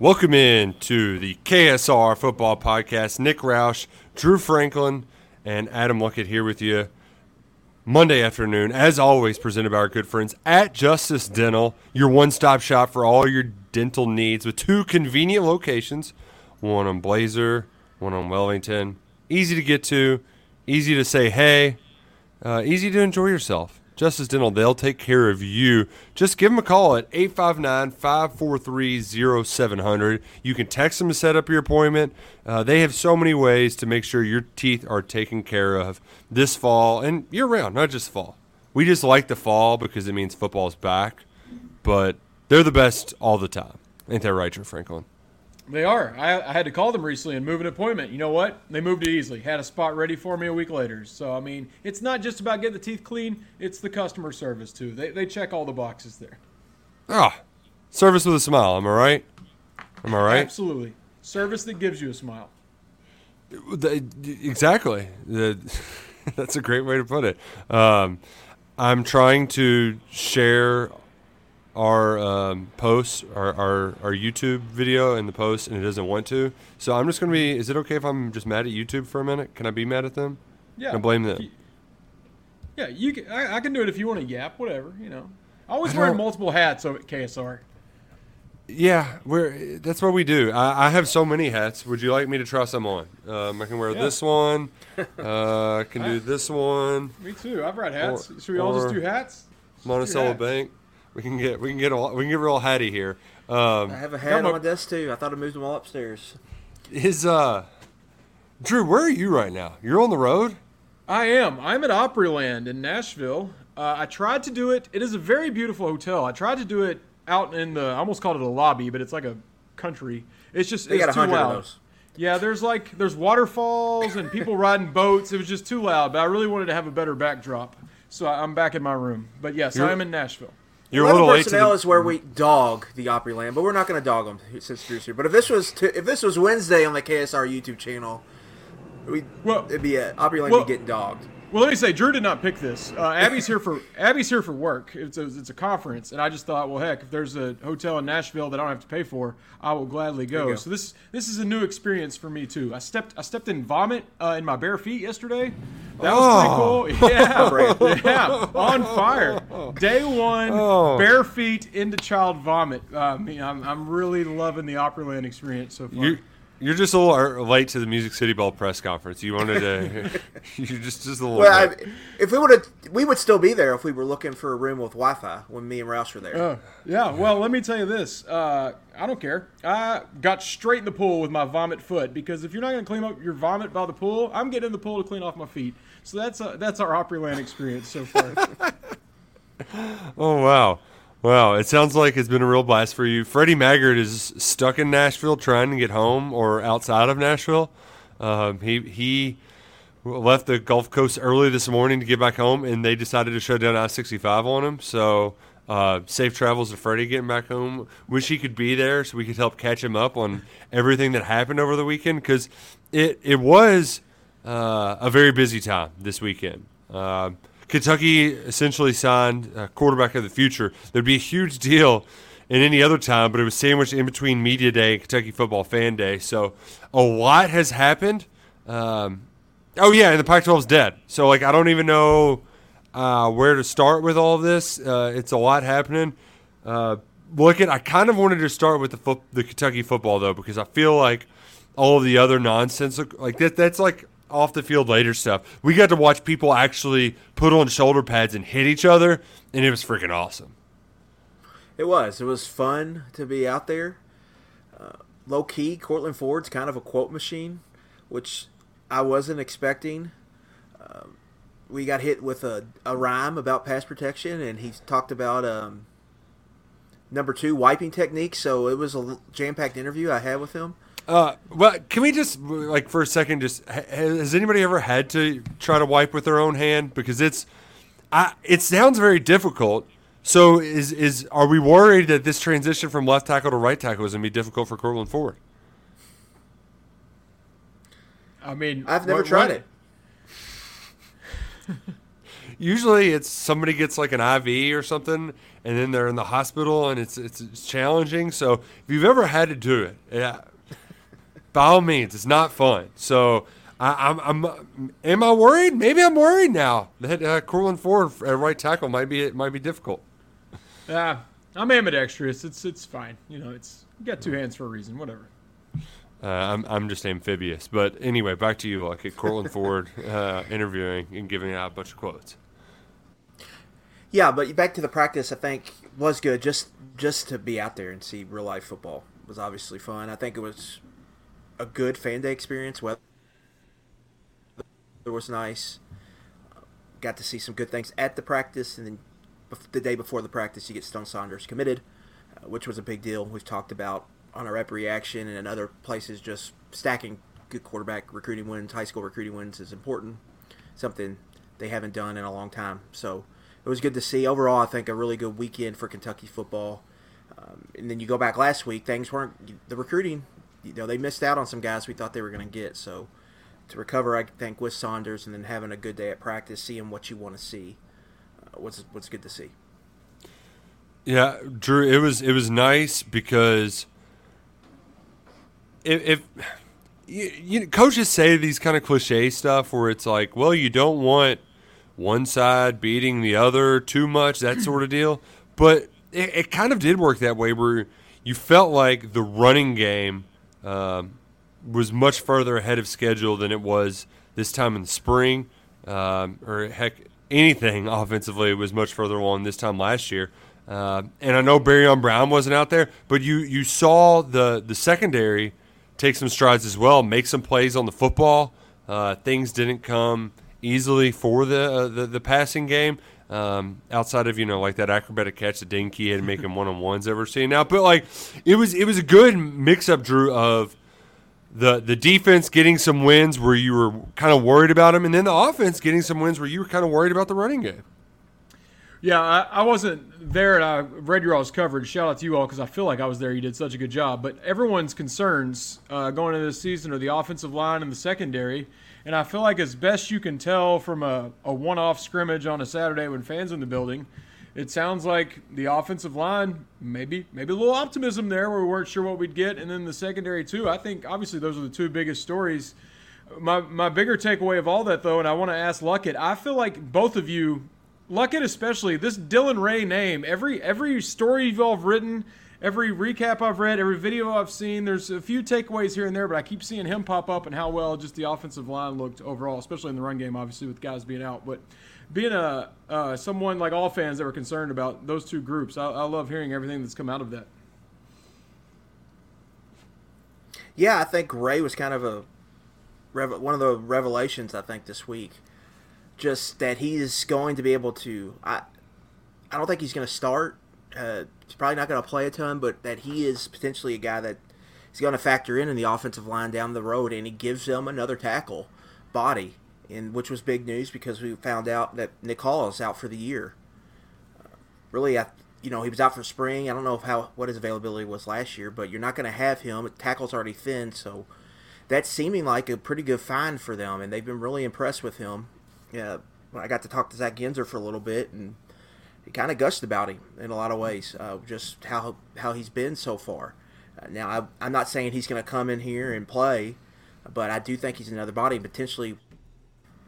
Welcome in to the KSR Football Podcast. Nick Roush, Drew Franklin, and Adam Luckett here with you. Monday afternoon, as always, presented by our good friends at Justice Dental, your one stop shop for all your dental needs with two convenient locations one on Blazer, one on Wellington. Easy to get to, easy to say hey, uh, easy to enjoy yourself. Justice Dental, they'll take care of you. Just give them a call at 859 543 0700. You can text them to set up your appointment. Uh, they have so many ways to make sure your teeth are taken care of this fall and year round, not just fall. We just like the fall because it means football's back, but they're the best all the time. Ain't that right, Drew Franklin? They are. I, I, had to call them recently and move an appointment. You know what? They moved it easily. Had a spot ready for me a week later. So, I mean, it's not just about getting the teeth clean, it's the customer service, too. They, they check all the boxes there. Ah, service with a smile. Am I right? Am I right? Absolutely. Service that gives you a smile. Exactly. That's a great way to put it. Um, I'm trying to share our um, posts, our, our, our YouTube video and the post, and it doesn't want to. So I'm just going to be. Is it okay if I'm just mad at YouTube for a minute? Can I be mad at them? Yeah. Can I blame them? Yeah, you can. I, I, can do it if you want to yap. Whatever, you know. I always wear multiple hats over at KSR. Yeah, we're that's what we do. I, I, have so many hats. Would you like me to try some on? Um, I can wear yeah. this one. Uh, I can do this one. Me too. I've got hats. Or, Should we all just do hats? Monticello Bank. We can get we can get a, we can get real hatty here. Um, I have a hat on my desk too. I thought I moved them all upstairs. Is uh, Drew, where are you right now? You're on the road. I am. I'm at Opryland in Nashville. Uh, I tried to do it. It is a very beautiful hotel. I tried to do it out in the. I almost called it a lobby, but it's like a country. It's just they it's too loud. Yeah, there's like there's waterfalls and people riding boats. It was just too loud. But I really wanted to have a better backdrop, so I'm back in my room. But yes, You're, I am in Nashville. You're a little late personnel the... is where we dog the Opryland, but we're not going to dog them since Drew's here. But if this was to, if this was Wednesday on the KSR YouTube channel, we well, it'd be a Opryland well, be getting dogged. Well, let me say, Drew did not pick this. Uh, Abby's here for Abby's here for work. It's a, it's a conference, and I just thought, well, heck, if there's a hotel in Nashville that I don't have to pay for, I will gladly go. go. So this this is a new experience for me too. I stepped I stepped in vomit uh, in my bare feet yesterday. That was oh. pretty cool. Yeah, yeah, on fire. Day one, oh. bare feet into child vomit. Uh, I mean, I'm I'm really loving the Opryland experience so far. You- you're just a little late to the Music City Bowl press conference. You wanted to. you're just just a little. Well, I, if we would have, we would still be there if we were looking for a room with Wi-Fi when me and Roush were there. Uh, yeah. Well, let me tell you this. Uh, I don't care. I got straight in the pool with my vomit foot because if you're not going to clean up your vomit by the pool, I'm getting in the pool to clean off my feet. So that's a, that's our Opryland experience so far. oh wow. Wow, it sounds like it's been a real blast for you. Freddie Maggard is stuck in Nashville trying to get home or outside of Nashville. Um, he he left the Gulf Coast early this morning to get back home, and they decided to shut down I sixty five on him. So uh, safe travels to Freddie getting back home. Wish he could be there so we could help catch him up on everything that happened over the weekend because it it was uh, a very busy time this weekend. Uh, Kentucky essentially signed a quarterback of the future. There'd be a huge deal in any other time, but it was sandwiched in between Media Day and Kentucky Football Fan Day. So a lot has happened. Um, oh, yeah, and the Pac 12 is dead. So, like, I don't even know uh, where to start with all of this. Uh, it's a lot happening. Uh, look I kind of wanted to start with the, fo- the Kentucky football, though, because I feel like all of the other nonsense, like that, that's like off the field later stuff. We got to watch people actually put on shoulder pads and hit each other, and it was freaking awesome. It was. It was fun to be out there. Uh, low key, Courtland Ford's kind of a quote machine, which I wasn't expecting. Um, we got hit with a, a rhyme about pass protection, and he talked about um, number two wiping technique. So it was a jam packed interview I had with him. Uh, well, can we just like for a second just has anybody ever had to try to wipe with their own hand because it's I it sounds very difficult. So is is are we worried that this transition from left tackle to right tackle is going to be difficult for Courtland Ford? I mean, I've never what, tried what? it. usually it's somebody gets like an IV or something, and then they're in the hospital, and it's it's, it's challenging. So if you've ever had to do it, yeah, by all means, it's not fun. So. I, I'm, I'm, am I worried? Maybe I'm worried now that uh, Courtland Ford at right tackle might be it might be difficult. Yeah, I'm ambidextrous. It's it's fine. You know, it's you got two hands for a reason. Whatever. Uh, I'm I'm just amphibious. But anyway, back to you, like at Courtland Ford uh, interviewing and giving out a bunch of quotes. Yeah, but back to the practice, I think was good. Just just to be out there and see real life football was obviously fun. I think it was a good fan day experience. Weather was nice. Got to see some good things at the practice, and then the day before the practice, you get Stone Saunders committed, uh, which was a big deal. We've talked about on our rep reaction and in other places, just stacking good quarterback recruiting wins, high school recruiting wins is important. Something they haven't done in a long time. So it was good to see. Overall, I think a really good weekend for Kentucky football. Um, and then you go back last week, things weren't the recruiting. You know, they missed out on some guys we thought they were going to get. So to recover, I think with Saunders and then having a good day at practice, seeing what you want to see, uh, what's what's good to see. Yeah, Drew, it was it was nice because if, if you, you coaches say these kind of cliche stuff where it's like, well, you don't want one side beating the other too much, that sort of deal. But it, it kind of did work that way where you felt like the running game um, was much further ahead of schedule than it was this time in the spring, um, or heck, anything offensively was much further along this time last year. Uh, and I know Barion Brown wasn't out there, but you you saw the the secondary take some strides as well, make some plays on the football. Uh, things didn't come easily for the uh, the, the, passing game. Um, outside of you know like that acrobatic catch that Key had making one on ones ever seen now, but like it was it was a good mix up, Drew, of the the defense getting some wins where you were kind of worried about them, and then the offense getting some wins where you were kind of worried about the running game. Yeah, I, I, wasn't there, and I read your all's coverage. Shout out to you all because I feel like I was there. You did such a good job. But everyone's concerns uh, going into this season are the offensive line and the secondary. And I feel like, as best you can tell from a, a one off scrimmage on a Saturday when fans in the building, it sounds like the offensive line, maybe maybe a little optimism there where we weren't sure what we'd get. And then the secondary, too. I think, obviously, those are the two biggest stories. My, my bigger takeaway of all that, though, and I want to ask Luckett, I feel like both of you Luckett especially, this Dylan Ray name, every every story you've all written, every recap I've read, every video I've seen, there's a few takeaways here and there, but I keep seeing him pop up and how well just the offensive line looked overall, especially in the run game, obviously with guys being out. But being a uh, someone like all fans that were concerned about those two groups, I, I love hearing everything that's come out of that. Yeah, I think Ray was kind of a one of the revelations I think this week just that he is going to be able to. I I don't think he's going to start. Uh, he's probably not going to play a ton, but that he is potentially a guy that is going to factor in in the offensive line down the road, and he gives them another tackle body, and which was big news because we found out that Nick Hall is out for the year. Uh, really, I, you know, he was out for spring. I don't know how what his availability was last year, but you're not going to have him. Tackle's already thin, so that's seeming like a pretty good find for them, and they've been really impressed with him yeah, I got to talk to Zach Yenser for a little bit, and kind of gushed about him in a lot of ways, uh, just how how he's been so far. Uh, now, I, am not saying he's going to come in here and play, but I do think he's another body. And Potentially,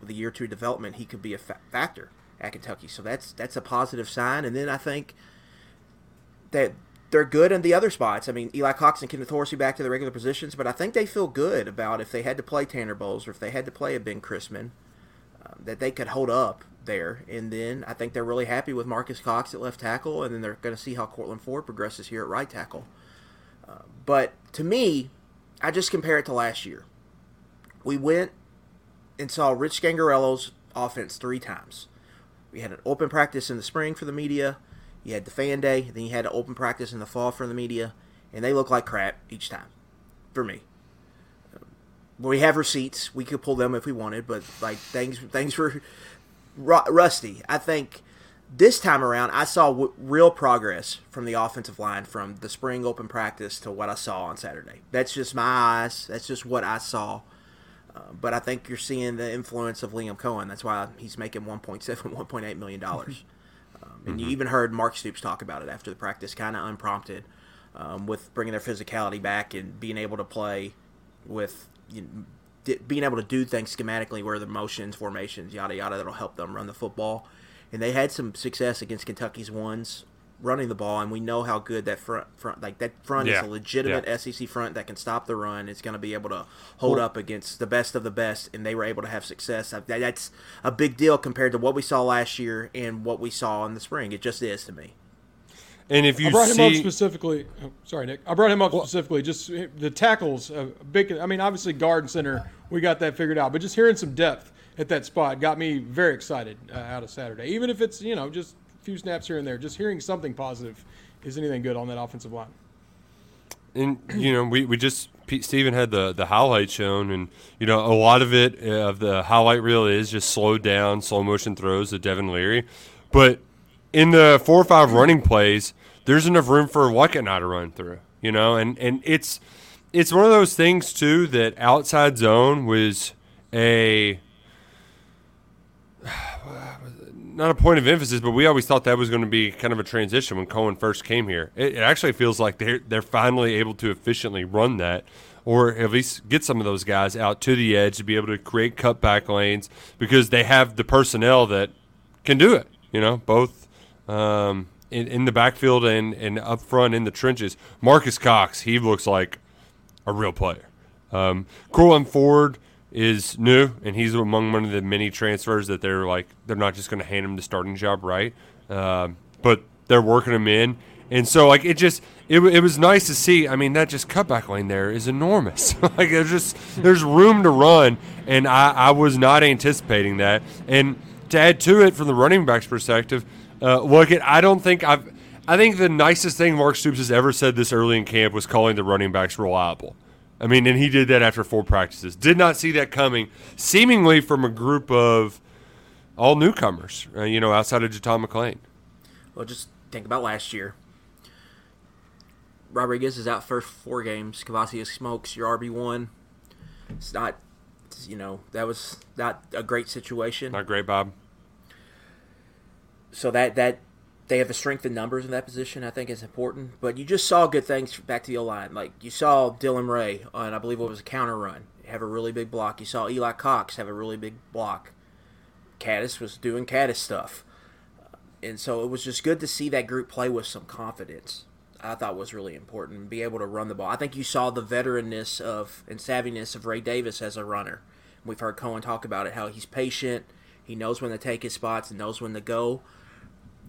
with a year two development, he could be a fa- factor at Kentucky. So that's that's a positive sign. And then I think that they're good in the other spots. I mean, Eli Cox and Kenneth Horsey back to the regular positions, but I think they feel good about if they had to play Tanner Bowles or if they had to play a Ben Christman – that they could hold up there. And then I think they're really happy with Marques Cox at left tackle, and then they're going to see how Courtland Ford progresses here at right tackle. Uh, but to me, I just compare it to last year. We went and saw Rich Scangarello's offense three times. We had an open practice in the spring for the media. You had the fan day, then you had an open practice in the fall for the media, and they look like crap each time, for me we have receipts. We could pull them if we wanted, but like things things were rusty. I think this time around, I saw w- real progress from the offensive line from the spring open practice to what I saw on Saturday. That's just my eyes. That's just what I saw. Uh, but I think you're seeing the influence of Liam Coen. That's why he's making 1.7, 1.8 million dollars. Um, and mm-hmm. you even heard Mark Stoops talk about it after the practice, kind of unprompted, um, with bringing their physicality back and being able to play with you know, being able to do things schematically, where the motions, formations, yada yada, that'll help them run the football. And they had some success against Kentucky's ones running the ball, and we know how good that front front like that front yeah. is a legitimate yeah. SEC front that can stop the run. It's going to be able to hold well, up against the best of the best, and they were able to have success. That's a big deal compared to what we saw last year and what we saw in the spring. It just is to me. And if you I brought see... him up specifically, oh, sorry Nick, I brought him up well, specifically. Just the tackles, uh, big. I mean, obviously guard and center, we got that figured out. But just hearing some depth at that spot got me very excited uh, out of Saturday. Even if it's you know just a few snaps here and there. Just hearing something positive is anything good on that offensive line. And you know, we, we just Pete, Steven had the the highlight shown, and you know, a lot of it uh, of the highlight reel is just slowed down, slow motion throws of Devin Leary. But in the four or five running plays, there's enough room for Luckett to run through. You know, and and it's it's one of those things too that outside zone was a not a point of emphasis, but we always thought that was going to be kind of a transition when Coen first came here. It, it actually feels like they're they're finally able to efficiently run that, or at least get some of those guys out to the edge to be able to create cutback lanes because they have the personnel that can do it. You know, both um, in, in the backfield and, and up front in the trenches. Marques Cox, he looks like a real player. Um, Courtland Ford is new, and he's among one of the many transfers that they're like they're not just going to hand him the starting job right, uh, but they're working him in, and so like it just it, it was nice to see. I mean that just cutback lane there is enormous. like there's just there's room to run, and I I was not anticipating that. And to add to it from the running backs perspective, uh, look at I don't think I've. I think the nicest thing Mark Stoops has ever said this early in camp was calling the running backs reliable. I mean, and he did that after four practices. Did not see that coming, seemingly from a group of all newcomers, uh, you know, outside of JuTahn McClain. Well, just think about last year. Rodriguez is out first four games. Kavosiey Smoke's your RB one. It's not, you know, that was not a great situation. Not great, Bob. So that that they have the strength in numbers in that position. I think is important. But you just saw good things back to the line. Like you saw Dylan Ray on, I believe it was a counter run, have a really big block. You saw Eli Cox have a really big block. Kattus was doing Kattus stuff, and so it was just good to see that group play with some confidence. I thought was really important, be able to run the ball. I think you saw the veteranness of and savviness of Ray Davis as a runner. We've heard Coen talk about it, how he's patient, he knows when to take his spots, and knows when to go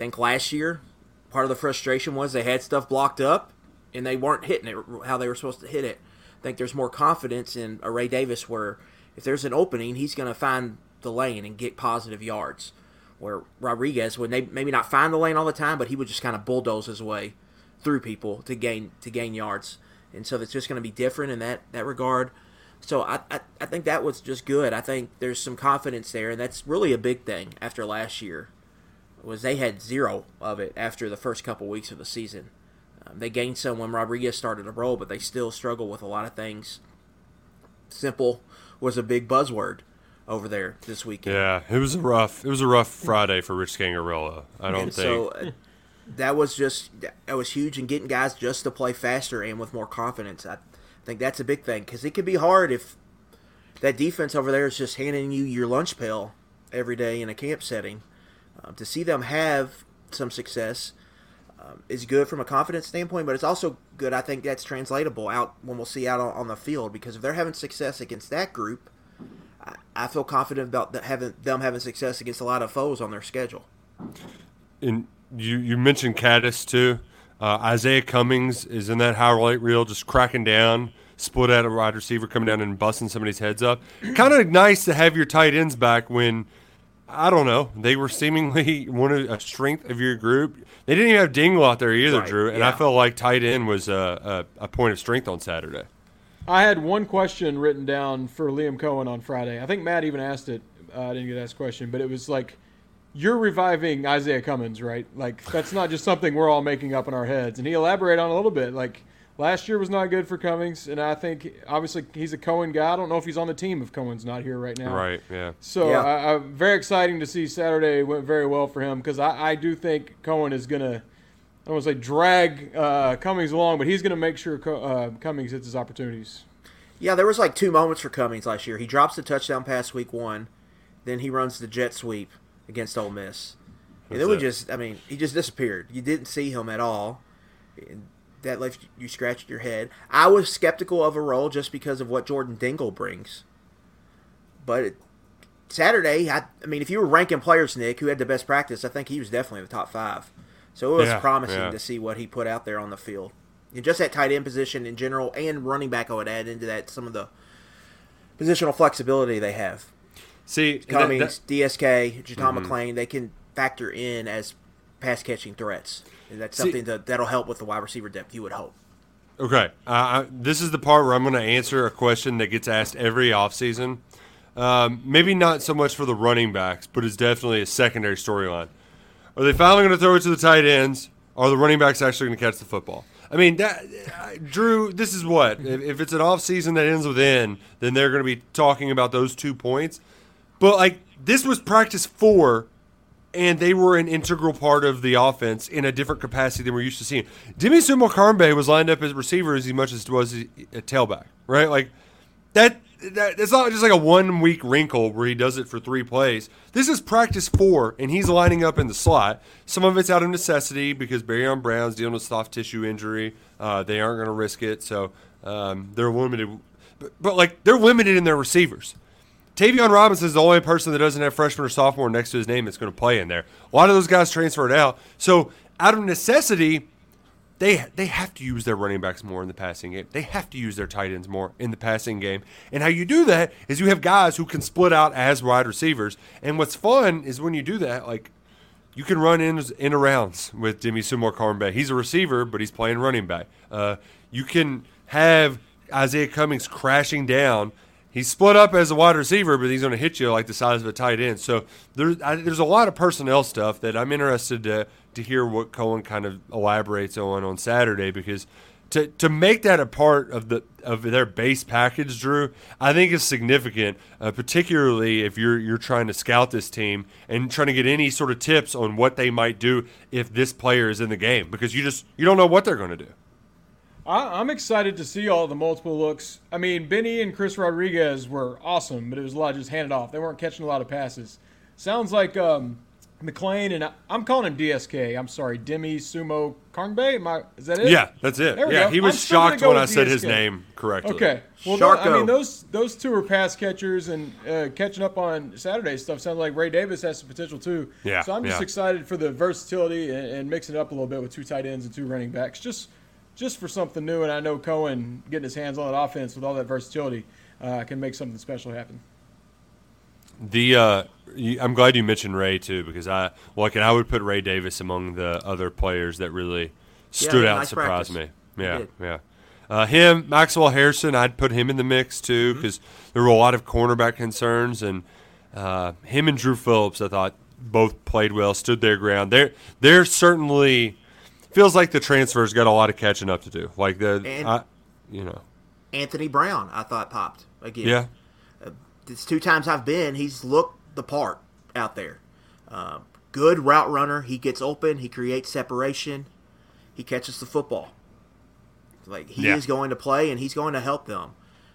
think last year, part of the frustration was they had stuff blocked up and they weren't hitting it how they were supposed to hit it. I think there's more confidence in a Ray Davis where if there's an opening, he's going to find the lane and get positive yards. Where Rodriguez would maybe not find the lane all the time, but he would just kind of bulldoze his way through people to gain to gain yards. And so it's just going to be different in that that regard. So I, I, I think that was just good. I think there's some confidence there, and that's really a big thing after last year was they had zero of it after the first couple weeks of the season. Um, they gained some when Rodriguez started to roll, but they still struggle with a lot of things. Simple was a big buzzword over there this weekend. Yeah, it was a rough. It was a rough Friday for Rich Scangarello. I don't and think. So, uh, that was just that was huge in getting guys just to play faster and with more confidence. I think that's a big thing because it could be hard if that defense over there is just handing you your lunch pail every day in a camp setting. Um, to see them have some success um, is good from a confidence standpoint, but it's also good. I think that's translatable out when we'll see out on, on the field because if they're having success against that group, I, I feel confident about the, having them having success against a lot of foes on their schedule. And you you mentioned Kattus too. Uh, Izayah Cummings is in that highlight reel, just cracking down, split out a wide receiver, coming down and busting somebody's heads up. kind of nice to have your tight ends back when I don't know. They were seemingly one of a strength of your group. They didn't even have Dingle out there either, right, Drew. And yeah. I felt like tight end was a, a, a, point of strength on Saturday. I had one question written down for Liam Coen on Friday. I think Matt even asked it. Uh, I didn't get asked question, but it was like, you're reviving Izayah Cummings, right? Like that's not just something we're all making up in our heads. And he elaborated on a little bit, like Last year was not good for Cummings, and I think obviously he's a Coen guy. I don't know if he's on the team if Coen's not here right now. Right. Yeah. So Yeah. I, I, very exciting to see Saturday went very well for him because I, I do think Coen is gonna. I don't want to say drag uh, Cummings along, but he's going to make sure uh, Cummings hits his opportunities. Yeah, there was like two moments for Cummings last year. He drops the touchdown pass week one, then he runs the jet sweep against Ole Miss, and then we it. just, I mean, he just disappeared. You didn't see him at all. That left you scratched your head. I was skeptical of a role just because of what Jordan Dingle brings, but it, Saturday, I, I mean, if you were ranking players, Nick, who had the best practice, I think he was definitely in the top five. So it was Yeah, promising yeah. to see what he put out there on the field. And just that tight end position in general and running back, I would add into that some of the positional flexibility they have. See, that- Cummings, that- DSK, JuTahn Mm-hmm. McClain, they can factor in as pass catching threats. And that's See- something that, that'll help with the wide receiver depth, you would hope. Okay, uh, I, this is the part where I'm going to answer a question that gets asked every offseason. Um, maybe not so much for the running backs, but it's definitely a secondary storyline. Are they finally going to throw it to the tight ends? Are the running backs actually going to catch the football? I mean, that, uh, Drew, this is what if, if it's an offseason that ends with N, then they're going to be talking about those two points. But like this was practice four and they were an integral part of the offense in a different capacity than we're used to seeing. Demie Sumo-Karngbe was lined up as receiver as much as it was a tailback, right? Like that. That it's not just like a one week wrinkle where he does it for three plays. This is practice four, and he's lining up in the slot. Some of it's out of necessity because Barion Brown's dealing with soft tissue injury. Uh, they aren't going to risk it, so um, they're limited. But, but like they're limited in their receivers. Tayvion Robinson is the only person that doesn't have freshman or sophomore next to his name that's going to play in there. A lot of those guys transferred out. So, out of necessity, they they have to use their running backs more in the passing game. They have to use their tight ends more in the passing game. And how you do that is you have guys who can split out as wide receivers. And what's fun is when you do that, like you can run in in arounds with Demie Sumo-Karngbe. He's a receiver, but he's playing running back. Uh, you can have Izayah Cummings crashing down. He's split up as a wide receiver, but he's going to hit you like the size of a tight end. So there's I, there's a lot of personnel stuff that I'm interested to to hear what Coen kind of elaborates on on Saturday because to to make that a part of the of their base package, Drew, I think is significant, uh, particularly if you're you're trying to scout this team and trying to get any sort of tips on what they might do if this player is in the game because you just you don't know what they're going to do. I, I'm excited to see all the multiple looks. I mean, Benny and Chris Rodriguez were awesome, but it was a lot just handed off. They weren't catching a lot of passes. Sounds like um, McClain and I, I'm calling him DSK. I'm sorry, Demi Sumo Karngbe. Am I, is that it? Yeah, that's it. Yeah, go. he was shocked when I with said his name correctly. Okay. Well, tho- I mean those those two are pass catchers, and uh, catching up on Saturday stuff sounds like Ray Davis has some potential too. Yeah, So I'm just yeah. excited for the versatility and, and mixing it up a little bit with two tight ends and two running backs, just just for something new. And I know Coen getting his hands on that offense with all that versatility uh, can make something special happen. The uh, I'm glad you mentioned Ray too because I like and I would put Ray Davis among the other players that really stood he had out, nice surprised practice. me. Yeah, yeah. Uh, him, Maxwell Hairston, I'd put him in the mix too Mm-hmm. because there were a lot of cornerback concerns, and uh, him and Drew Phillips, I thought both played well, stood their ground. They're they're certainly feels like the transfers got a lot of catching up to do. Like the, And- I, you know, Anthony Brown, I thought popped again. yeah. It's two times I've been. He's looked the part out there. Uh, good route runner. He gets open. He creates separation. He catches the football. Like he Yeah. is going to play, and he's going to help them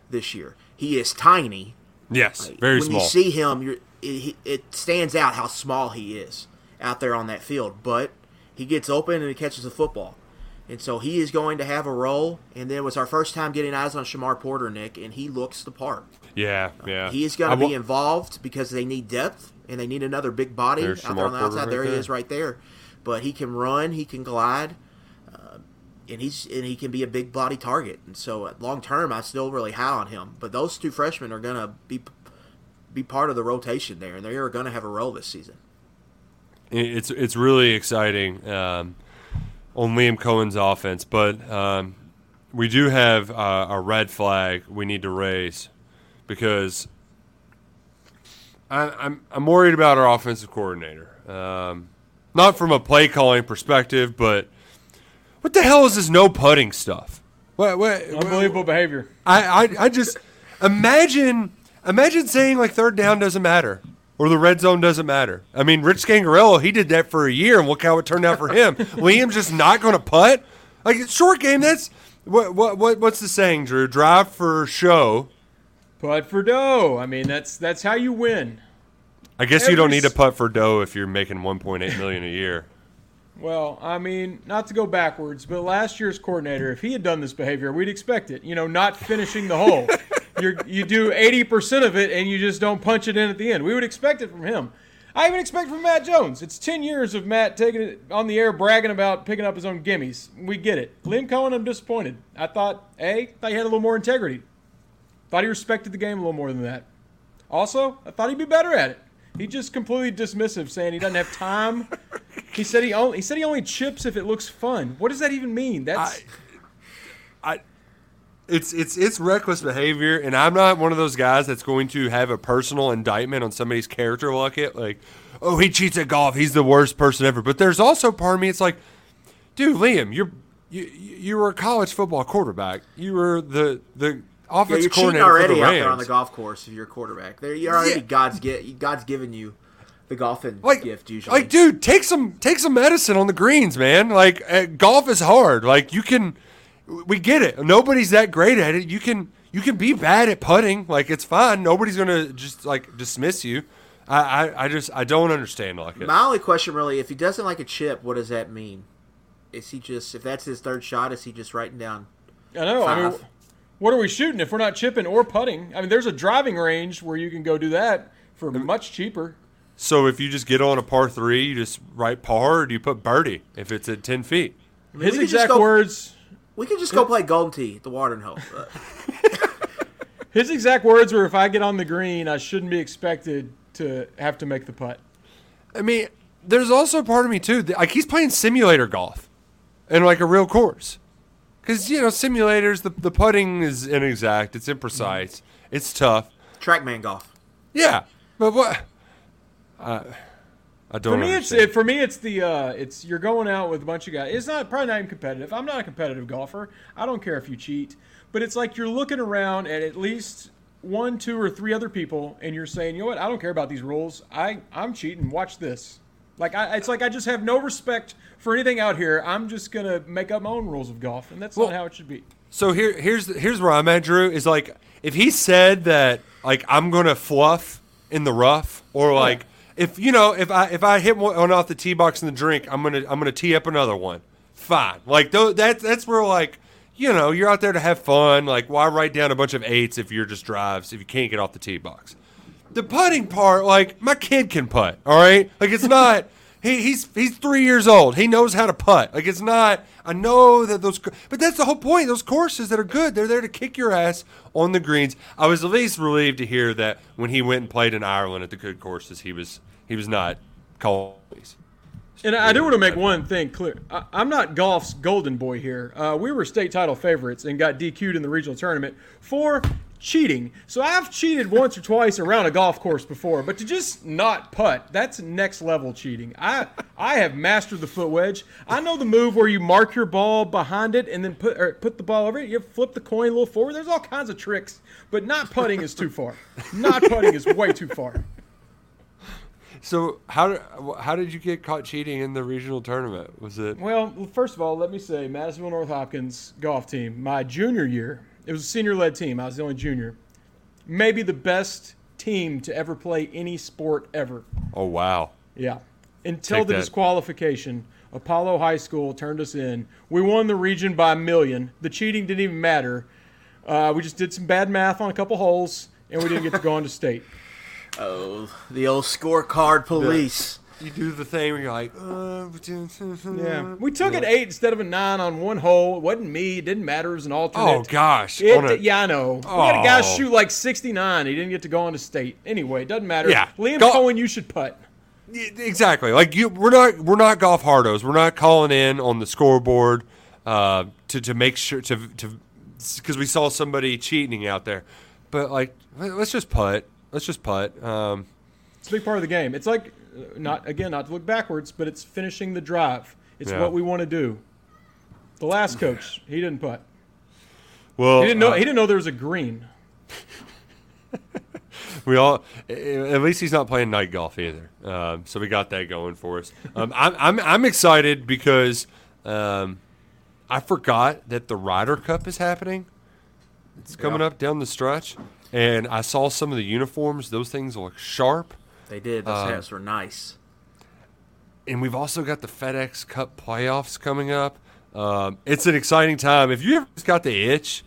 this year. He is tiny. Yes, Like, very when small. you see him, you're, it, it stands out how small he is out there on that field. But he gets open and he catches the football. And so he is going to have a role. And then it was our first time getting eyes on Shamar Porter, Nick, and he looks the part. yeah, yeah. He is going to be involved because they need depth and they need another big body There's out there on the Shamar Porter outside. right there he is right there. But he can run, he can glide, uh, and he's and he can be a big body target. And so, long term, I still really high on him. But those two freshmen are going to be be part of the rotation there, and they are going to have a role this season. It's it's really exciting um, on Liam Coen's offense, but um, we do have uh, a red flag we need to raise because I, I'm I'm worried about our offensive coordinator. Um, not from a play calling perspective, but what the hell is this no putting stuff? What? What? Unbelievable behavior. I, I, I just imagine, imagine saying like third down doesn't matter or the red zone doesn't matter. I mean, Rich Scangarello, he did that for a year, and look how it turned out for him. Liam's just not going to putt. Like it's short game, that's what, what, what, what's the saying, Drew? Drive for show. Putt for dough. I mean, that's that's how you win. I guess Every you don't need to putt for dough if you're making 1.8 million a year. Well, I mean, not to go backwards, but last year's coordinator, if he had done this behavior, we'd expect it. You know, not finishing the hole. you you do 80% of it and you just don't punch it in at the end. We would expect it from him. I even expect from Matt Jones. It's 10 years of Matt taking it on the air, bragging about picking up his own gimmies. We get it. Liam Coen, I'm disappointed. I thought, A, thought he had a little more integrity. Thought he respected the game a little more than that. Also, I thought he'd be better at it. He just completely dismissive, saying he doesn't have time. he said he only he said he only chips if it looks fun. What does that even mean? That's I, I it's it's it's reckless behavior, and I'm not one of those guys that's going to have a personal indictment on somebody's character like it. Like, oh, he cheats at golf. He's the worst person ever. But there's also part of me. It's like, dude, Liam, you're you you were a college football quarterback. You were the the offensive yeah, you're cheating already out there on the golf course if you're a quarterback. There, you're already yeah. God's get God's given you the golfing like, gift usually. Like, dude, take some take some medicine on the greens, man. Like, uh, golf is hard. Like, you can we get it. Nobody's that great at it. You can you can be bad at putting. Like it's fine. Nobody's gonna just like dismiss you. I, I, I just I don't understand like it. My only question really, if he doesn't like a chip, what does that mean? Is he just if that's his third shot, is he just writing down? I know. Five? I mean, what are we shooting if we're not chipping or putting? I mean, there's a driving range where you can go do that for much cheaper. So if you just get on a par three, you just write par, or do you put birdie if it's at ten feet? His exact go, words we could just go play Golden Tee at the Watering Hole. His exact words were, "If I get on the green, I shouldn't be expected to have to make the putt." I mean, there's also part of me too. Like he's playing simulator golf, in like a real course, because you know simulators, the the putting is inexact, it's imprecise, it's tough. Trackman golf. Yeah, but what? Uh, I don't. For me, understand. it's it, for me. It's the uh, it's you're going out with a bunch of guys. It's not probably not even competitive. I'm not a competitive golfer. I don't care if you cheat, but it's like you're looking around at at least one, two, or three other people, and you're saying, you know what? I don't care about these rules. I I'm cheating. Watch this. Like I, it's like I just have no respect for anything out here. I'm just gonna make up my own rules of golf, and that's well, not how it should be. So here, here's here's where I'm at, Drew. Is like if he said that like I'm gonna fluff in the rough, or like. If you know if I if I hit one off the tee box in the drink, I'm gonna I'm gonna tee up another one. Fine, like th- that's that's where like you know you're out there to have fun. Like why write down a bunch of eights if you're just drives if you can't get off the tee box. The putting part, like my kid can putt. All right, like it's not. He, he's he's three years old. He knows how to putt. Like it's not. I know that those, but that's the whole point. Those courses that are good, they're there to kick your ass on the greens. I was at least relieved to hear that when he went and played in Ireland at the good courses, he was he was not calling. And I do want to make one thing clear. I, am not golf's golden boy here. Uh, we were state title favorites and got DQ'd in the regional tournament for cheating. So I've cheated once or twice around a golf course before, but to just not putt, that's next level cheating. I I have mastered the foot wedge. I know the move where you mark your ball behind it and then put or put the ball over it. You flip the coin a little forward. There's all kinds of tricks, but not putting is too far. Not putting is way too far. So how how did you get caught cheating in the regional tournament? Was it well? First of all, let me say Madisonville North Hopkins golf team. My junior year, it was a senior-led team. I was the only junior. Maybe the best team to ever play any sport ever. Oh wow! Yeah, until Take the that. disqualification, Apollo High School turned us in. We won the region by a million. The cheating didn't even matter. Uh, we just did some bad math on a couple holes, and we didn't get to go on to state. Oh, the old scorecard police. You do the thing where you're like, uh, yeah. We took yeah. an eight instead of a nine on one hole. It wasn't me. It didn't matter. It was an alternate. Oh gosh. It, a, yeah, I know. Oh. We had a guy oh. shoot like 69. He didn't get to go on to state. Anyway, it doesn't matter. Yeah. Liam Go- Coen, you should putt. Exactly. Like you, we're not we're not golf hardos. We're not calling in on the scoreboard uh, to to make sure to to because we saw somebody cheating out there. But like, let's just putt let's just putt. Um, it's a big part of the game. It's like not again not to look backwards, but it's finishing the drive. It's yeah. what we want to do. The last coach, he didn't putt. Well, He didn't know. uh, he didn't know there was a green. we all at least he's not playing night golf either um, so we got that going for us um, I'm, I'm, I'm excited because um, i forgot that the ryder cup is happening it's coming Yeah. up down the stretch and i saw some of the uniforms those things look sharp They did. Those Um, hats were nice. and we've also got the fedex cup playoffs coming up um, it's an exciting time if you ever just got the itch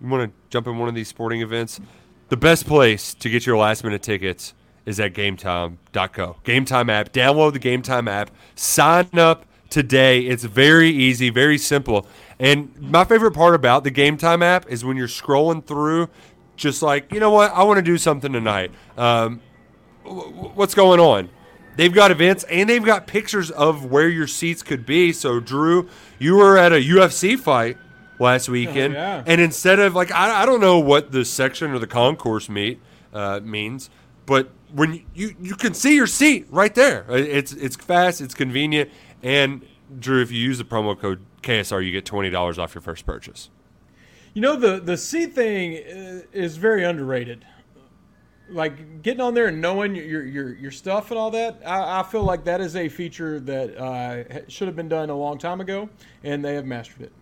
you want to jump in one of these sporting events, the best place to get your last minute tickets is at gametime.co. Game Time app. Download the Game Time app. Sign up today. It's very easy, very simple. And my favorite part about the Game Time app is when you're scrolling through, just like, you know what, I want to do something tonight. Um, what's going on? They've got events and they've got pictures of where your seats could be. So, Drew, you were at a UFC fight last weekend, yeah. and instead of like, I, I don't know what the section or the concourse meet uh, means, but when you you can see your seat right there, it's it's fast, it's convenient, and Drew, if you use the promo code KSR, you get twenty dollars off your first purchase. You know the the seat thing uh, is very underrated. Like getting on there and knowing your your your stuff and all that, I, I feel like that is a feature that uh, should have been done a long time ago, and they have mastered it.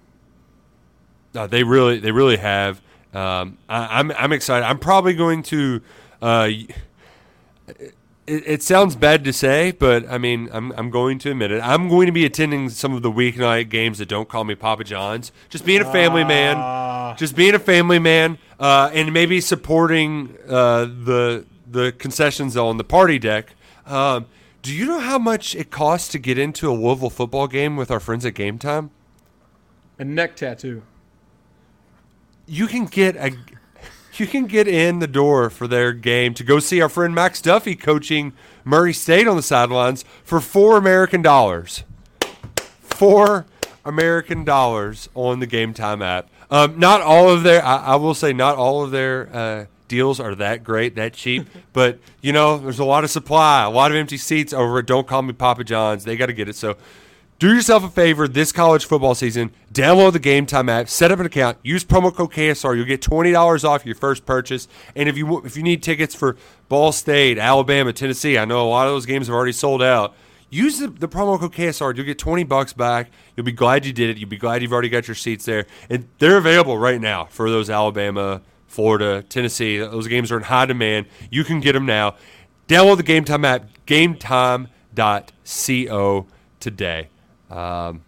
Uh, they really, they really have. Um, I, I'm, I'm excited. I'm probably going to. Uh, it, it sounds bad to say, but I mean, I'm, I'm going to admit it. I'm going to be attending some of the weeknight games that don't call me Papa John's. Just being a family man, just being a family man, uh, and maybe supporting uh, the the concessions on the party deck. Um, do you know how much it costs to get into a Louisville football game with our friends at Game Time? A neck tattoo. you can get a you can get in the door for their game to go see our friend Max Duffy coaching Murray State on the sidelines for four American dollars. Four American dollars on the Game Time app. Um, not all of their, I, I will say, not all of their uh, deals are that great, that cheap. but you know, there's a lot of supply, a lot of empty seats over at Don't Call Me Papa John's. They got to get it. So do yourself a favor this college football season. Download the Game Time app, set up an account, use promo code KSR. You'll get twenty dollars off your first purchase. And if you if you need tickets for Ball State, Alabama, Tennessee, I know a lot of those games have already sold out. Use the, the promo code KSR. You'll get twenty bucks back. You'll be glad you did it. You'll be glad you've already got your seats there. And they're available right now for those Alabama, Florida, Tennessee. Those games are in high demand. You can get them now. Download the Game Time app, gametime.co today. Um,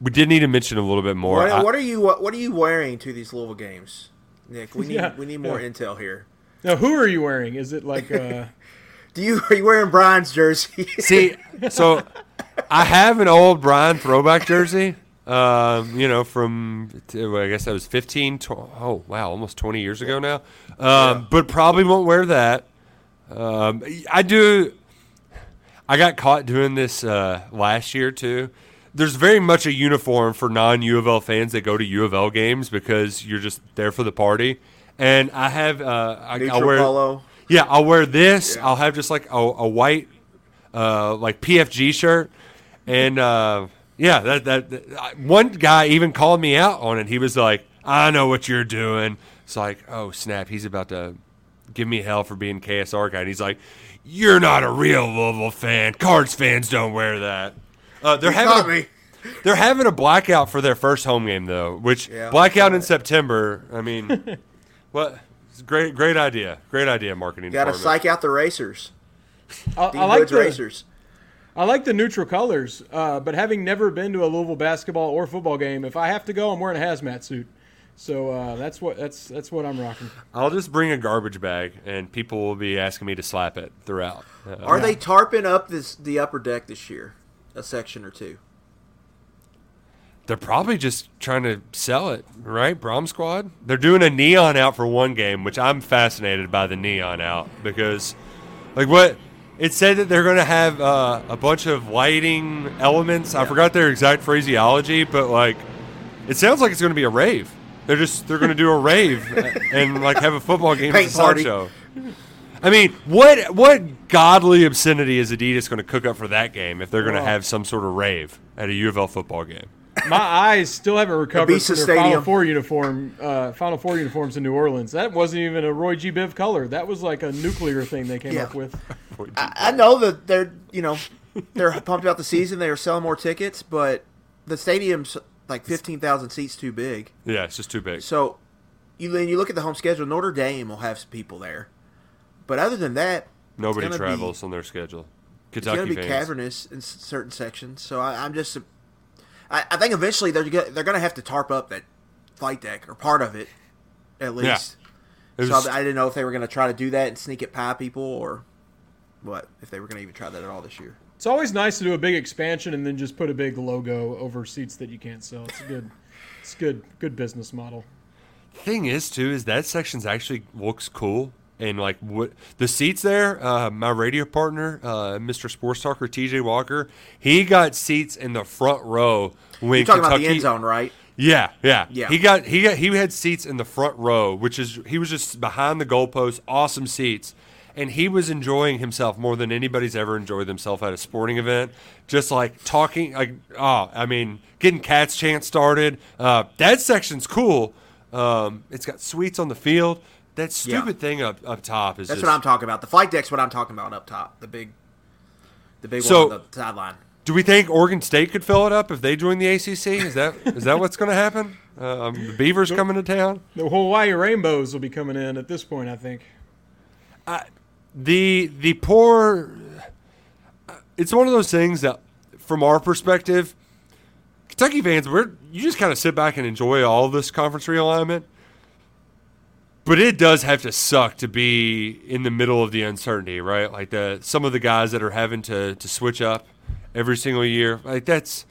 we did need to mention a little bit more. What, I- what are you what, what are you wearing to these Louisville games, Nick? We need Yeah, we need more yeah. intel here. Now, who are you wearing? Is it like uh, Do you are you wearing Brian's jersey? See, so I have an old Brian throwback jersey. Um, you know, from I guess that was 15. Tw- oh wow, almost 20 years ago now. Um, but probably won't wear that. Um, I do. I got caught doing this uh, last year too. There's very much a uniform for non U of L fans that go to U of L games because you're just there for the party. And I have uh, I, Neutral I'll wear polo. yeah, I'll wear this. I'll have just like a, a white, uh, like PFG shirt, and uh, yeah, that, that that one guy even called me out on it. He was like, "I know what you're doing." It's like, oh snap, he's about to give me hell for being KSR guy, and he's like, "You're not a real Louisville fan. Cards fans don't wear that." Uh, they're You having a, me. they're having a blackout for their first home game though, which Yeah. blackout in September. I mean, what? It's a great, great idea. Great idea, marketing. Got to department. psych out the racers. I, I like the racers. I like the neutral colors, uh, but having never been to a Louisville basketball or football game, if I have to go, I'm wearing a hazmat suit. So uh, that's what that's that's what I'm rocking. I'll just bring a garbage bag, and people will be asking me to slap it throughout. Uh, Are they tarping up this the upper deck this year? A section or two. they're probably just trying to sell it, right? Brohm Squad. They're doing a neon out for one game, which I'm fascinated by the neon out because, like, what it said that they're going to have uh, a bunch of lighting elements. I forgot their exact phraseology, but like, it sounds like it's going to be a rave. They're just they're going to do a rave and like have a football game Paint as a party. sideshow. I mean, what what godly obscenity is Adidas going to cook up for that game if they're going to Oh. have some sort of rave at a U of L football game? my eyes still haven't recovered from their Stadium. Final Four uniform, uh, Final Four uniforms in New Orleans. That wasn't even a Roy G. Biv color. That was like a nuclear thing they came yeah. up with. I, I, know that they're you know they're pumped about the season. They are selling more tickets, but the stadium's like fifteen thousand seats too big. Yeah, it's just too big. So you then you look at the home schedule. Notre Dame will have some people there, but other than that, nobody travels be, on their schedule. Kentucky it's going to be fans. cavernous in certain sections. So I, am just I, I think eventually they're they're going to have to tarp up that flight deck or part of it, at least. Yeah. so I, I, didn't know if they were going to try to do that and sneak it past people or what if they were going to even try that at all this year. It's always nice to do a big expansion and then just put a big logo over seats that you can't sell. It's a good, it's good, good business model. Thing is, too, is that section's actually looks cool and like what the seats there. Uh, my radio partner, uh, Mr. Sports Talker TJ Walker, he got seats in the front row when You're talking Kentucky, about the end zone, right? Yeah, yeah, yeah. He got he got he had seats in the front row, which is he was just behind the goalpost, awesome seats, and he was enjoying himself more than anybody's ever enjoyed themselves at a sporting event. Just like talking, like oh, I mean, getting cats chant started. Uh, that section's cool. Um, it's got suites on the field. That stupid yeah. thing up up top is. That's just, what I'm talking about. The flight deck's what I'm talking about up top. The big, the big so, one on the sideline. Do we think Oregon State could fill it up if they join the ACC? Is that is that what's going to happen? Uh, um, the Beavers the, coming to town. The Hawaii Rainbows will be coming in at this point. I think. Uh, the the poor. It's one of those things that, from our perspective, Kentucky fans, we're you just kind of sit back and enjoy all this conference realignment but it does have to suck to be in the middle of the uncertainty, right? Like the some of the guys that are having to to switch up every single year, like that's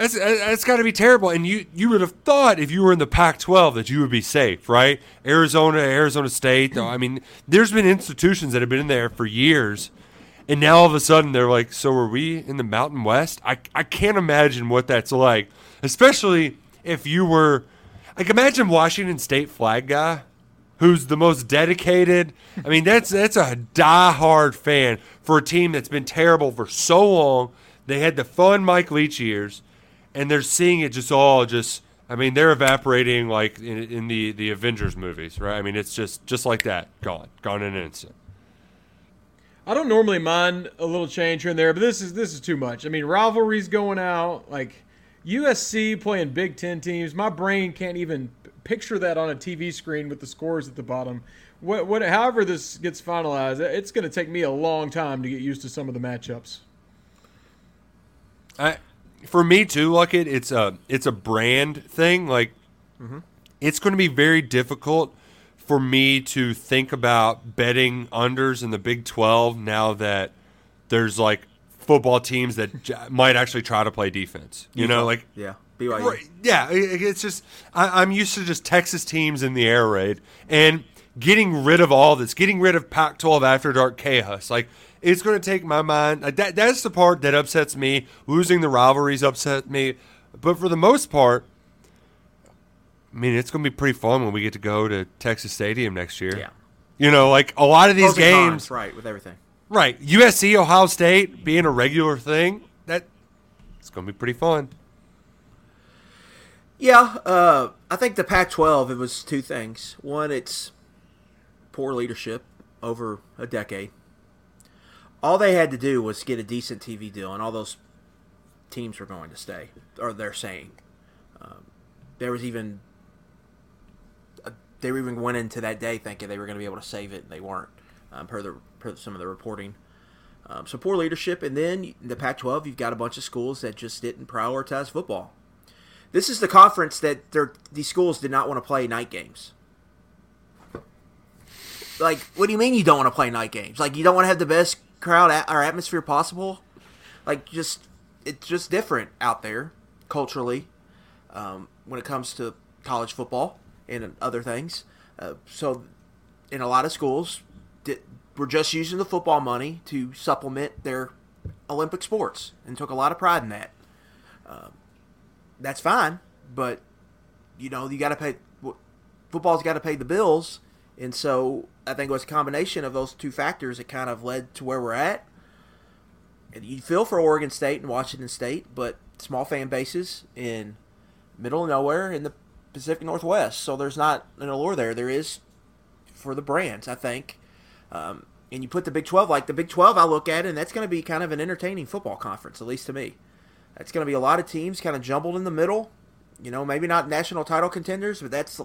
that's that's got to be terrible. And you you would have thought if you were in the Pac-12 that you would be safe, right? Arizona, Arizona State. I mean, there's been institutions that have been in there for years, and now all of a sudden they're like, so are we in the Mountain West? I I can't imagine what that's like, especially if you were. Like imagine Washington State flag guy who's the most dedicated. I mean, that's that's a die-hard fan for a team that's been terrible for so long. They had the fun Mike Leach years, and they're seeing it just all just. I mean, they're evaporating like in, in the the Avengers movies, right? I mean, it's just just like that, gone, gone in an instant. I don't normally mind a little change here and there, but this is this is too much. I mean, rivalries going out, like USC playing Big Ten teams. My brain can't even picture that on a TV screen with the scores at the bottom. What, what, however this gets finalized, it's going to take me a long time to get used to some of the matchups. I, for me too, like it, it's a it's a brand thing. Like, mm-hmm. it's going to be very difficult for me to think about betting unders in the Big Twelve now that there's like football teams that might actually try to play defense. You know, like yeah. BYU. Right, yeah, it's just I, am used to just Texas teams in the air raid and getting rid of all this, getting rid of Pac-12 after dark chaos. Like it's going to take my mind. That that's the part that upsets me. Losing the rivalries upset me, but for the most part, I mean, it's going to be pretty fun when we get to go to Texas Stadium next year. Yeah. You know, like a lot of these games, cons, right, with everything. Right, USC, Ohio State being a regular thing. That it's going to be pretty fun. Yeah, uh, I think the Pac-12 it was two things. One, it's poor leadership over a decade. All they had to do was get a decent TV deal, and all those teams were going to stay, or they're saying. Um, there was even uh, they even went into that day thinking they were going to be able to save it, and they weren't, um, per the per some of the reporting. Um, so poor leadership, and then the Pac-12, you've got a bunch of schools that just didn't prioritize football. This is the conference that these schools did not want to play night games. Like, what do you mean you don't want to play night games? Like, you don't want to have the best crowd at, or atmosphere possible? Like, just it's just different out there culturally um, when it comes to college football and other things. Uh, so, in a lot of schools, we're just using the football money to supplement their Olympic sports and took a lot of pride in that. Um, that's fine, but you know you got to pay. Football's got to pay the bills, and so I think it was a combination of those two factors that kind of led to where we're at. And you feel for Oregon State and Washington State, but small fan bases in middle of nowhere in the Pacific Northwest. So there's not an allure there. There is for the brands, I think. Um, and you put the Big 12, like the Big 12, I look at and that's going to be kind of an entertaining football conference, at least to me. That's going to be a lot of teams kind of jumbled in the middle. You know, maybe not national title contenders, but that's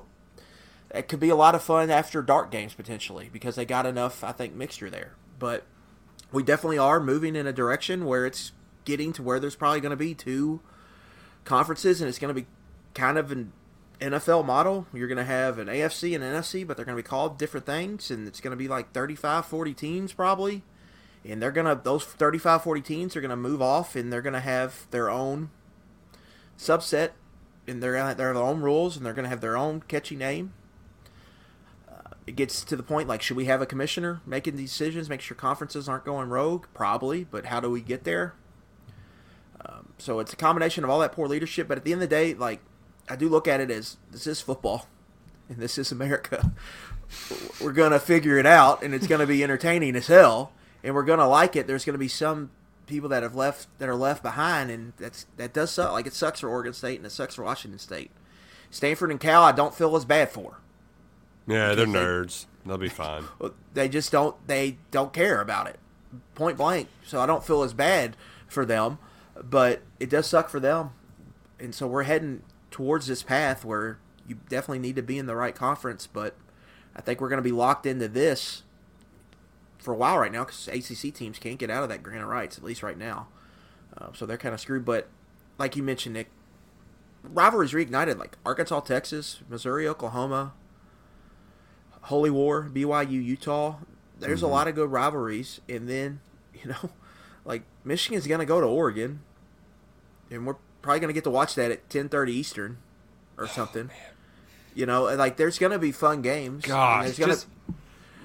it could be a lot of fun after dark games potentially because they got enough, I think, mixture there. But we definitely are moving in a direction where it's getting to where there's probably going to be two conferences, and it's going to be kind of an NFL model. You're going to have an AFC and an NFC, but they're going to be called different things, and it's going to be like 35, 40 teams probably. And they're going to, those 35, 40 teams are going to move off, and they're going to have their own subset, and they're going to have their own rules, and they're going to have their own catchy name. It gets to the point like, should we have a commissioner making decisions, make sure conferences aren't going rogue? Probably, but how do we get there? Um, so it's a combination of all that poor leadership, but at the end of the day, like, I do look at it as this is football, and this is America. We're gonna figure it out, and it's gonna be entertaining as hell, and we're gonna like it. There's gonna be some people that have left that are left behind, and that's that does suck. Like it sucks for Oregon State and it sucks for Washington State. Stanford and Cal, I don't feel as bad for. Yeah, they're nerds. They'll be fine. They just don't. They don't care about it, point blank. So I don't feel as bad for them, but it does suck for them, and so we're heading towards this path where you definitely need to be in the right conference, but I think we're going to be locked into this for a while right now because ACC teams can't get out of that grant of rights, at least right now. Uh, so they're kind of screwed. But like you mentioned, Nick, rivalries reignited like Arkansas, Texas, Missouri, Oklahoma, Holy War, BYU, Utah. There's mm-hmm. a lot of good rivalries. And then, you know, like Michigan's going to go to Oregon, and we're probably going to get to watch that at 10:30 Eastern or oh, something. Oh, you know, like there's going to be fun games. God, there's gonna, just,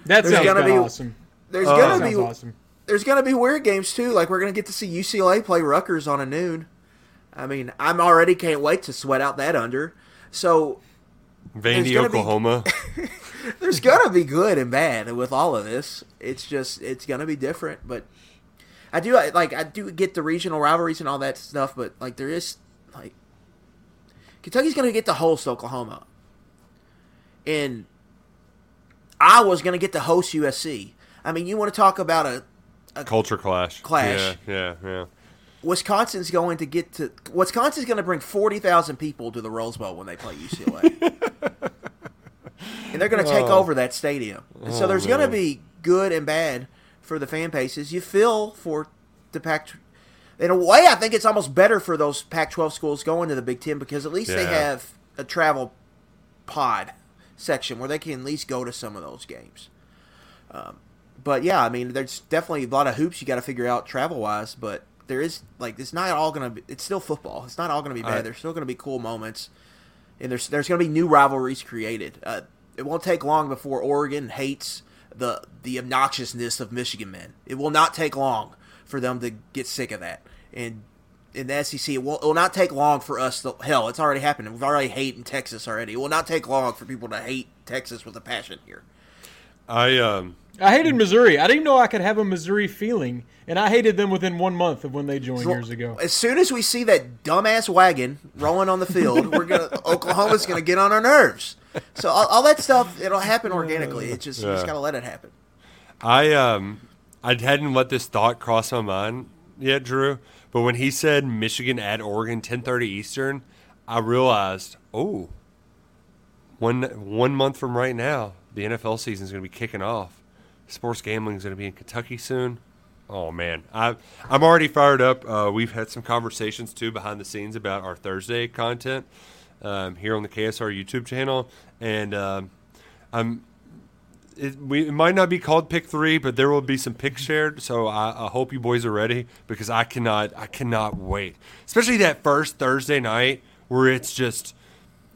that sounds gonna be awesome. There's oh, going to be awesome. There's going to be weird games too. Like we're going to get to see UCLA play Rutgers on a noon. I mean, I'm already can't wait to sweat out that under. So, Vandy, Oklahoma. Be, there's gonna be good and bad with all of this. It's just it's gonna be different, but I do like I do get the regional rivalries and all that stuff, but like there is like Kentucky's gonna get to host Oklahoma, and Iowa's gonna get to host USC. I mean, you want to talk about a, a culture clash? Clash. Yeah, yeah, yeah. Wisconsin's going to get to Wisconsin's going to bring forty thousand people to the Rose Bowl when they play UCLA, and they're going to take oh. over that stadium. And so oh, there's going to be good and bad for the fan bases. You feel for the Pac. In a way, I think it's almost better for those Pac-12 schools going to the Big Ten because at least yeah. they have a travel pod section where they can at least go to some of those games. Um, but yeah, I mean, there's definitely a lot of hoops you got to figure out travel wise. But there is like it's not all gonna be. It's still football. It's not all gonna be bad. Right. There's still gonna be cool moments, and there's there's gonna be new rivalries created. Uh, it won't take long before Oregon hates the the obnoxiousness of Michigan men. It will not take long for them to get sick of that. And in the SEC, it will, it will not take long for us to hell. It's already happened. We've already hated Texas already. It will not take long for people to hate Texas with a passion here. I um I hated Missouri. I didn't know I could have a Missouri feeling, and I hated them within one month of when they joined so, years ago. As soon as we see that dumbass wagon rolling on the field, we're gonna Oklahoma's gonna get on our nerves. So all, all that stuff it'll happen organically. It just yeah. you just gotta let it happen. I um I hadn't let this thought cross my mind yet, Drew. But when he said Michigan at Oregon, ten thirty Eastern, I realized, oh, one one month from right now, the NFL season is going to be kicking off. Sports gambling is going to be in Kentucky soon. Oh man, I I'm already fired up. Uh, we've had some conversations too behind the scenes about our Thursday content um, here on the KSR YouTube channel, and um, I'm. It, we, it might not be called pick three, but there will be some picks shared. So I, I hope you boys are ready because I cannot I cannot wait, especially that first Thursday night where it's just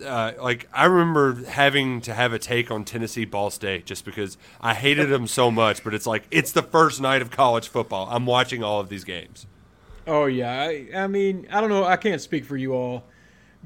uh, like I remember having to have a take on Tennessee Ball State just because I hated them so much. But it's like it's the first night of college football. I'm watching all of these games. Oh yeah, I, I mean I don't know. I can't speak for you all.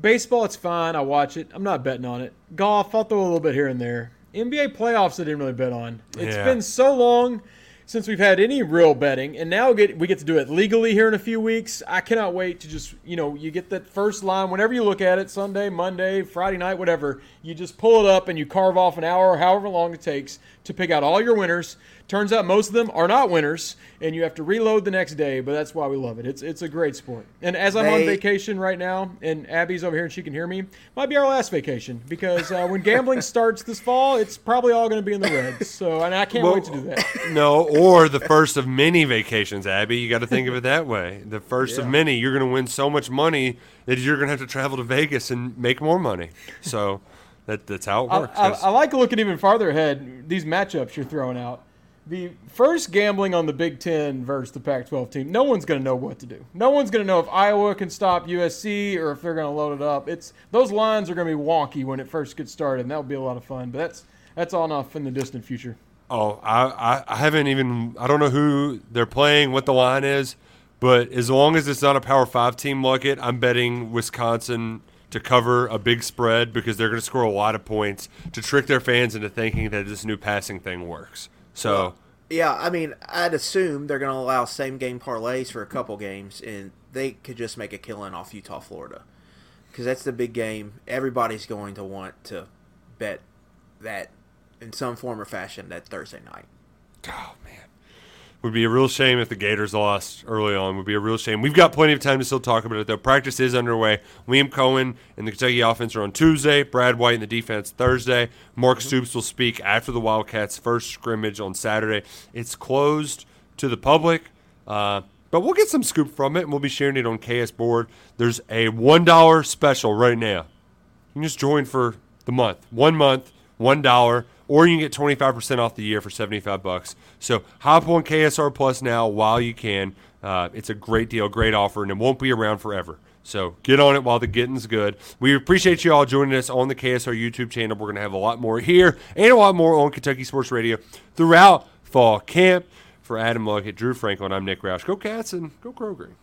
Baseball, it's fine. I watch it. I'm not betting on it. Golf, I'll throw a little bit here and there. NBA playoffs, I didn't really bet on. It's yeah. been so long since we've had any real betting, and now get, we get to do it legally here in a few weeks. I cannot wait to just, you know, you get that first line whenever you look at it Sunday, Monday, Friday night, whatever. You just pull it up and you carve off an hour however long it takes to pick out all your winners. Turns out most of them are not winners, and you have to reload the next day. But that's why we love it. It's it's a great sport. And as I'm on vacation right now, and Abby's over here and she can hear me, might be our last vacation because uh, when gambling starts this fall, it's probably all going to be in the red. So and I can't well, wait to do that. No, or the first of many vacations, Abby. You got to think of it that way. The first yeah. of many. You're going to win so much money that you're going to have to travel to Vegas and make more money. So. That, that's how it works. I, I, I like looking even farther ahead. These matchups you're throwing out the first gambling on the Big Ten versus the Pac 12 team, no one's going to know what to do. No one's going to know if Iowa can stop USC or if they're going to load it up. It's Those lines are going to be wonky when it first gets started, and that will be a lot of fun. But that's that's all enough in the distant future. Oh, I, I haven't even, I don't know who they're playing, what the line is, but as long as it's not a Power 5 team like it, I'm betting Wisconsin to cover a big spread because they're going to score a lot of points to trick their fans into thinking that this new passing thing works. So. Yeah, I mean, I'd assume they're going to allow same game parlays for a couple games, and they could just make a killing off Utah, Florida, because that's the big game. Everybody's going to want to bet that in some form or fashion that Thursday night. Oh man, would be a real shame if the Gators lost early on. Would be a real shame. We've got plenty of time to still talk about it though. Practice is underway. Liam Coen and the Kentucky offense are on Tuesday. Brad White and the defense Thursday. Mark. Stoops will speak after the Wildcats' first scrimmage on Saturday. It's closed to the public. Uh, but we'll get some scoop from it, and we'll be sharing it on KSBoard. There's a one dollar special right now. You can just join for the month, one month, one dollar or you can get 25% off the year for 75 bucks. So hop on KSR Plus now while you can. Uh, it's a great deal, great offer, and it won't be around forever. So get on it while the getting's good. We appreciate you all joining us on the KSR YouTube channel. We're going to have a lot more here and a lot more on Kentucky Sports Radio throughout fall camp. For Adam Luckett, Drew Franklin, I'm Nick Roush. Go Cats and go Green.